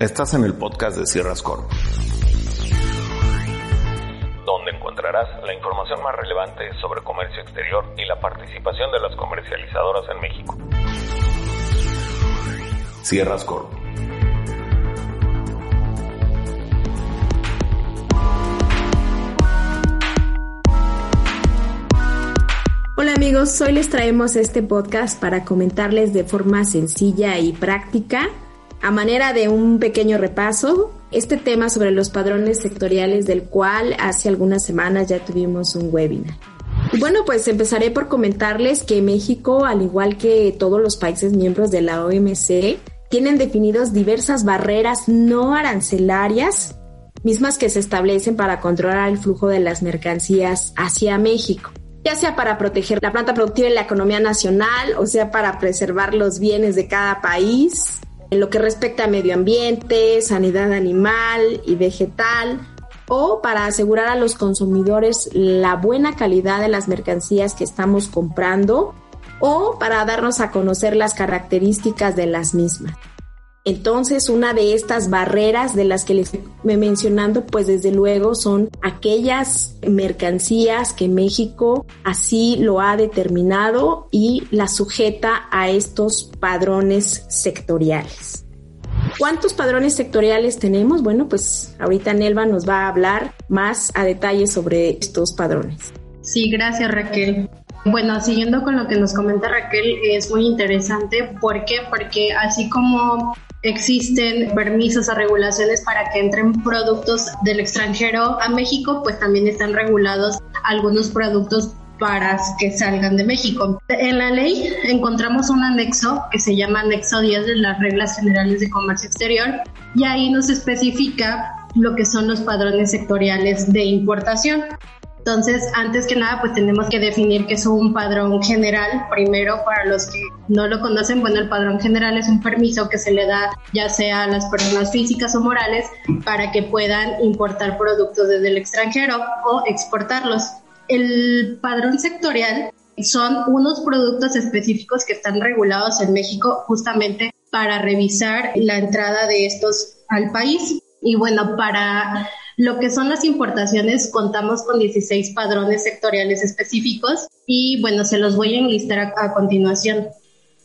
Estás en el podcast de Sierras Corp, donde encontrarás la información más relevante sobre comercio exterior y la participación de las comercializadoras en México. Sierras Corp. Hola amigos, hoy les traemos este podcast para comentarles de forma sencilla y práctica, a manera de un pequeño repaso, este tema sobre los padrones sectoriales del cual hace algunas semanas ya tuvimos un webinar. Bueno, pues empezaré por comentarles que México, al igual que todos los países miembros de la OMC, tienen definidos diversas barreras no arancelarias, mismas que se establecen para controlar el flujo de las mercancías hacia México ya sea para proteger la planta productiva y la economía nacional, o sea para preservar los bienes de cada país, en lo que respecta a medio ambiente, sanidad animal y vegetal, o para asegurar a los consumidores la buena calidad de las mercancías que estamos comprando, o para darnos a conocer las características de las mismas. Entonces, una de estas barreras de las que les he mencionando, pues desde luego son aquellas mercancías que México así lo ha determinado y las sujeta a estos padrones sectoriales. ¿Cuántos padrones sectoriales tenemos? Bueno, pues ahorita Nelva nos va a hablar más a detalle sobre estos padrones. Sí, gracias Raquel. Bueno, siguiendo con lo que nos comenta Raquel, es muy interesante. ¿Por qué? Porque así como existen permisos o regulaciones para que entren productos del extranjero a México, pues también están regulados algunos productos para que salgan de México. En la ley encontramos un anexo que se llama anexo 10 de las reglas generales de comercio exterior y ahí nos especifica lo que son los padrones sectoriales de importación. Entonces, antes que nada, pues tenemos que definir qué es un padrón general. Primero, para los que no lo conocen, bueno, el padrón general es un permiso que se le da ya sea a las personas físicas o morales para que puedan importar productos desde el extranjero o exportarlos. El padrón sectorial son unos productos específicos que están regulados en México justamente para revisar la entrada de estos al país. Y bueno, para lo que son las importaciones, contamos con 16 padrones sectoriales específicos y bueno, se los voy a enlistar a, continuación.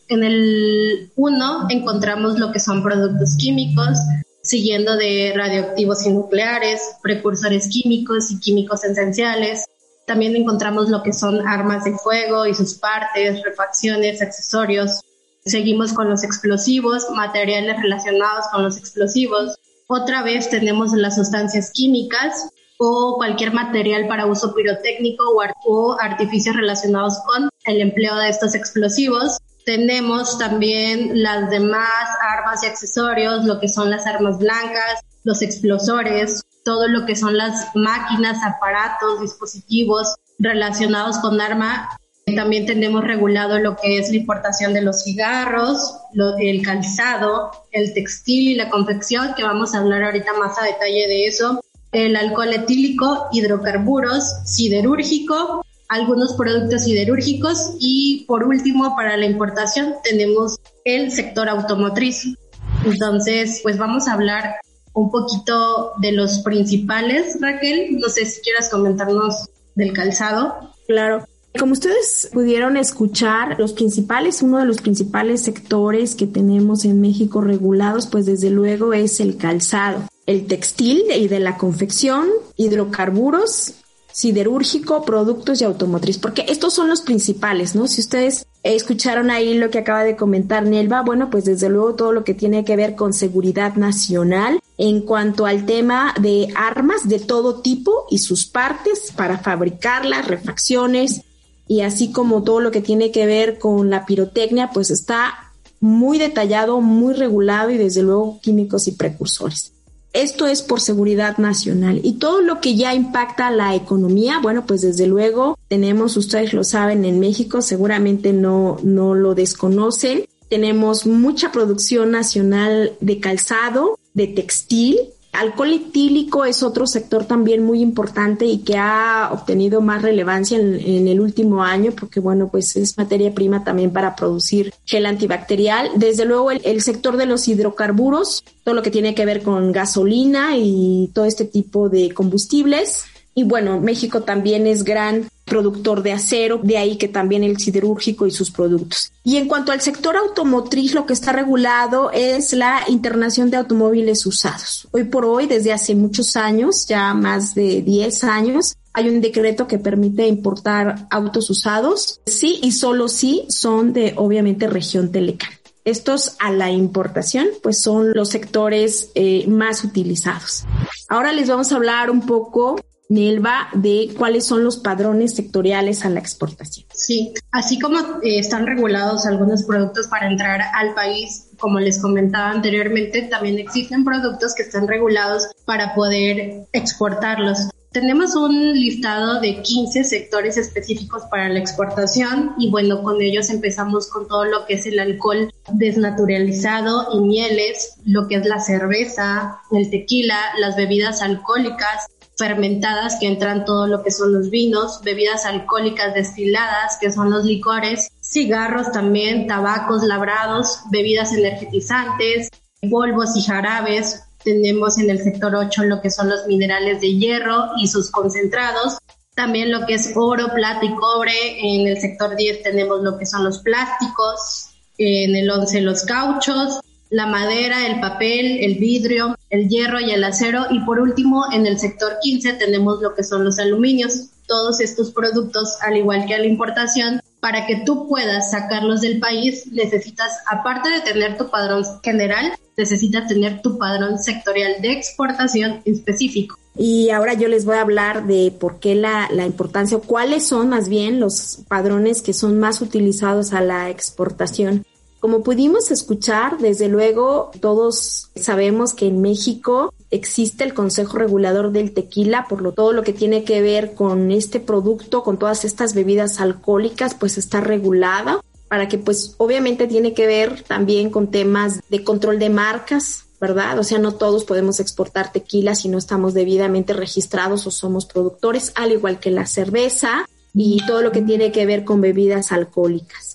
En el 1 encontramos lo que son productos químicos, siguiendo de radioactivos y nucleares, precursores químicos y químicos esenciales. También encontramos lo que son armas de fuego y sus partes, refacciones, accesorios. Seguimos con los explosivos, materiales relacionados con los explosivos, otra vez tenemos las sustancias químicas o cualquier material para uso pirotécnico o, artificios relacionados con el empleo de estos explosivos. Tenemos también las demás armas y accesorios, lo que son las armas blancas, los explosores, todo lo que son las máquinas, aparatos, dispositivos relacionados con arma también tenemos regulado lo que es la importación de los cigarros, el calzado, el textil y la confección, que vamos a hablar ahorita más a detalle de eso, el alcohol etílico, hidrocarburos, siderúrgico, algunos productos siderúrgicos y por último para la importación tenemos el sector automotriz. Entonces, pues vamos a hablar un poquito de los principales, Raquel. No sé si quieras comentarnos del calzado. Claro. Como ustedes pudieron escuchar, los principales, uno de los principales sectores que tenemos en México regulados, pues desde luego es el calzado, el textil y de la confección, hidrocarburos, siderúrgico, productos y automotriz, porque estos son los principales, ¿no? Si ustedes escucharon ahí lo que acaba de comentar Nelva, bueno, pues desde luego todo lo que tiene que ver con seguridad nacional en cuanto al tema de armas de todo tipo y sus partes para fabricarlas, refacciones, y así como todo lo que tiene que ver con la pirotecnia, pues está muy detallado, muy regulado y desde luego químicos y precursores. Esto es por seguridad nacional y todo lo que ya impacta la economía, bueno, pues desde luego tenemos, ustedes lo saben, en México seguramente no, no lo desconocen, tenemos mucha producción nacional de calzado, de textil, Alcohol etílico es otro sector también muy importante y que ha obtenido más relevancia en, el último año porque, bueno, pues es materia prima también para producir gel antibacterial. Desde luego el, el sector de los hidrocarburos, todo lo que tiene que ver con gasolina y todo este tipo de combustibles. Y bueno, México también es gran productor de acero, de ahí que también el siderúrgico y sus productos. Y en cuanto al sector automotriz, lo que está regulado es la internación de automóviles usados. Hoy por hoy, desde hace muchos años, ya más de 10 años, hay un decreto que permite importar autos usados, sí y solo sí son de obviamente región Telecán. Estos a la importación, pues son los sectores eh, más utilizados. Ahora les vamos a hablar un poco Nelva, de cuáles son los padrones sectoriales a la exportación. Sí, así como eh, están regulados algunos productos para entrar al país, como les comentaba anteriormente, también existen productos que están regulados para poder exportarlos. Tenemos un listado de 15 sectores específicos para la exportación y bueno, con ellos empezamos con todo lo que es el alcohol desnaturalizado y mieles, lo que es la cerveza, el tequila, las bebidas alcohólicas, fermentadas que entran todo lo que son los vinos, bebidas alcohólicas destiladas que son los licores, cigarros también, tabacos labrados, bebidas energetizantes, polvos y jarabes. Tenemos en el sector 8 lo que son los minerales de hierro y sus concentrados. También lo que es oro, plata y cobre. En el sector 10 tenemos lo que son los plásticos. En el 11 los cauchos la madera, el papel, el vidrio, el hierro y el acero. Y por último, en el sector 15 tenemos lo que son los aluminios. Todos estos productos, al igual que a la importación, para que tú puedas sacarlos del país, necesitas, aparte de tener tu padrón general, necesitas tener tu padrón sectorial de exportación específico. Y ahora yo les voy a hablar de por qué la, la importancia, o cuáles son más bien los padrones que son más utilizados a la exportación. Como pudimos escuchar, desde luego todos sabemos que en México existe el Consejo Regulador del Tequila, por lo todo lo que tiene que ver con este producto, con todas estas bebidas alcohólicas, pues está regulada para que pues obviamente tiene que ver también con temas de control de marcas, ¿verdad? O sea, no todos podemos exportar tequila si no estamos debidamente registrados o somos productores, al igual que la cerveza y todo lo que tiene que ver con bebidas alcohólicas.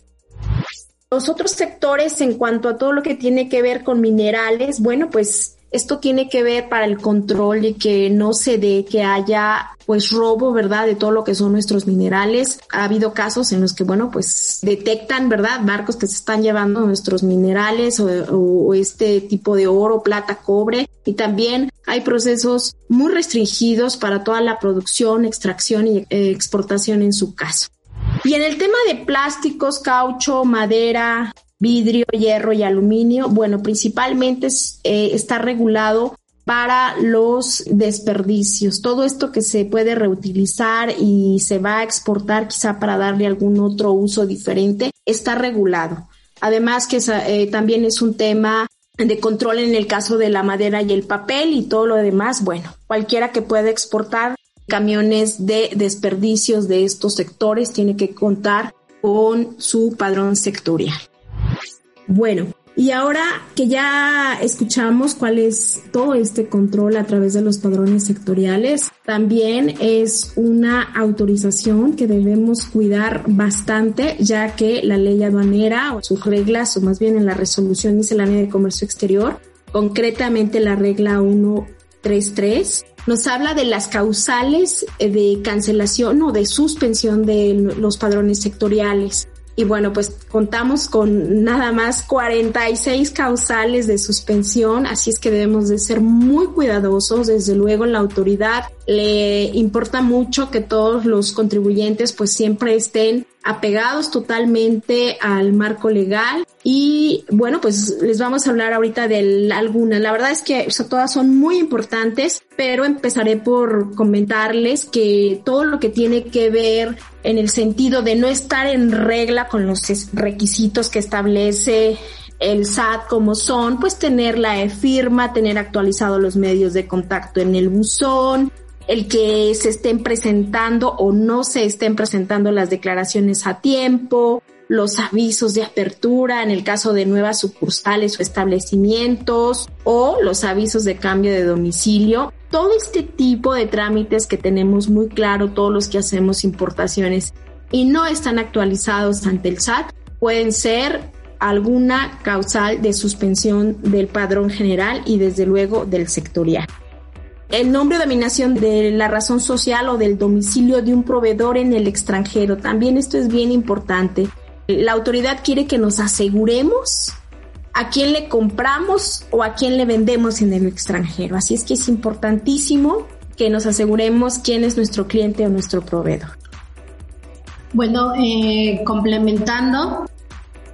Los otros sectores en cuanto a todo lo que tiene que ver con minerales, bueno, pues esto tiene que ver para el control y que no se dé que haya pues robo, ¿verdad? De todo lo que son nuestros minerales. Ha habido casos en los que, bueno, pues detectan, ¿verdad? Barcos que se están llevando nuestros minerales o, o este tipo de oro, plata, cobre. Y también hay procesos muy restringidos para toda la producción, extracción y eh, exportación en su caso. Y en el tema de plásticos, caucho, madera, vidrio, hierro y aluminio, bueno, principalmente eh, está regulado para los desperdicios. Todo esto que se puede reutilizar y se va a exportar quizá para darle algún otro uso diferente, está regulado. Además que eh, también es un tema de control en el caso de la madera y el papel y todo lo demás. Bueno, cualquiera que pueda exportar camiones de desperdicios de estos sectores tiene que contar con su padrón sectorial. Bueno, y ahora que ya escuchamos cuál es todo este control a través de los padrones sectoriales, también es una autorización que debemos cuidar bastante, ya que la ley aduanera o sus reglas, o más bien en la resolución miscelánea de comercio exterior, concretamente la regla 133, nos habla de las causales eh, de cancelación o de suspensión de los padrones sectoriales. Y bueno, pues contamos con nada más 46 causales de suspensión, así es que debemos de ser muy cuidadosos. Desde luego la autoridad le importa mucho que todos los contribuyentes pues siempre estén apegados totalmente al marco legal y bueno, pues les vamos a hablar ahorita de algunas. La verdad es que todas son muy importantes, pero empezaré por comentarles que todo lo que tiene que ver en el sentido de no estar en regla con los requisitos que establece el SAT como son, pues tener la e-firma, tener actualizados los medios de contacto en el buzón, el que se estén presentando o no se estén presentando las declaraciones a tiempo, los avisos de apertura en el caso de nuevas sucursales o establecimientos o los avisos de cambio de domicilio. Todo este tipo de trámites que tenemos muy claro todos los que hacemos importaciones y no están actualizados ante el SAT pueden ser alguna causal de suspensión del padrón general y desde luego del sectorial el nombre o dominación de la razón social o del domicilio de un proveedor en el extranjero. También esto es bien importante. La autoridad quiere que nos aseguremos a quién le compramos o a quién le vendemos en el extranjero. Así es que es importantísimo que nos aseguremos quién es nuestro cliente o nuestro proveedor. Bueno, eh, complementando,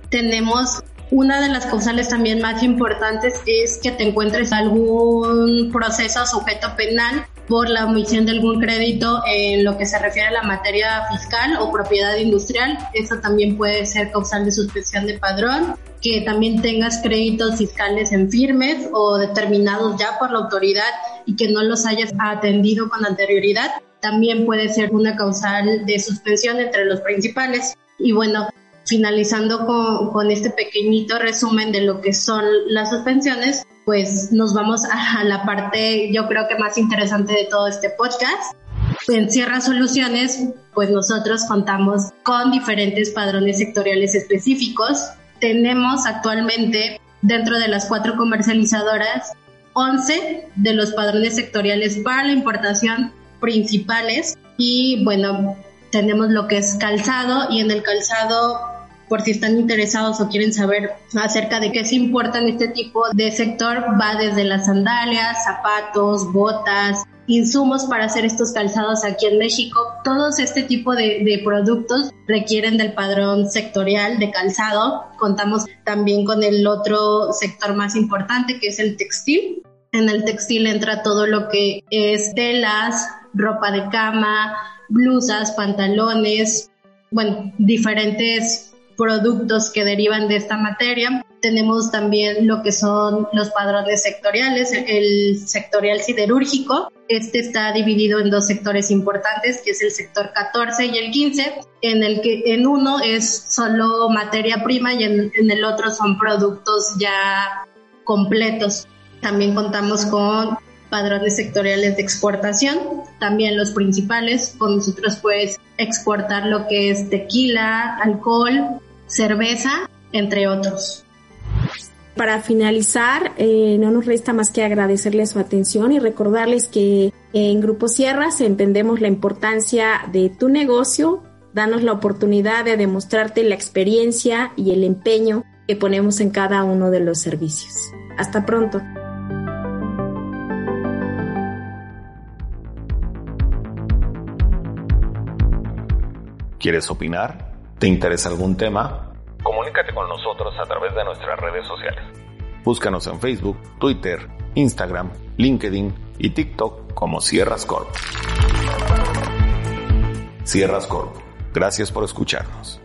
tenemos una de las causales también más importantes es que te encuentres algún proceso sujeto penal por la omisión de algún crédito en lo que se refiere a la materia fiscal o propiedad industrial. Eso también puede ser causal de suspensión de padrón. Que también tengas créditos fiscales en firmes o determinados ya por la autoridad y que no los hayas atendido con anterioridad. También puede ser una causal de suspensión entre los principales. Y bueno, finalizando con, con, este pequeñito resumen de lo que son las suspensiones, pues nos vamos a la parte yo creo que más interesante de todo este podcast. En Sierra Soluciones, pues nosotros contamos con diferentes padrones sectoriales específicos. Tenemos actualmente dentro de las cuatro comercializadoras 11 de los padrones sectoriales para la importación principales y bueno, tenemos lo que es calzado y en el calzado por si están interesados o quieren saber acerca de qué se importa en este tipo de sector, va desde las sandalias, zapatos, botas, insumos para hacer estos calzados aquí en México. Todos este tipo de, de, productos requieren del padrón sectorial de calzado. Contamos también con el otro sector más importante que es el textil. En el textil entra todo lo que es telas, ropa de cama, blusas, pantalones, bueno, diferentes productos que derivan de esta materia. Tenemos también lo que son los padrones sectoriales, el sectorial siderúrgico. Este está dividido en dos sectores importantes, que es el sector 14 y el 15, en el que en uno es solo materia prima y en, el otro son productos ya completos. También contamos con padrones sectoriales de exportación, también los principales, con nosotros puedes exportar lo que es tequila, alcohol, cerveza, entre otros. Para finalizar, eh, no nos resta más que agradecerles su atención y recordarles que en Grupo Sierras entendemos la importancia de tu negocio, danos la oportunidad de demostrarte la experiencia y el empeño que ponemos en cada uno de los servicios. Hasta pronto. ¿Quieres opinar? ¿Te interesa algún tema? Comunícate con nosotros a través de nuestras redes sociales. Búscanos en Facebook, Twitter, Instagram, LinkedIn y TikTok como Sierras Corp. Sierras Corp. Gracias por escucharnos.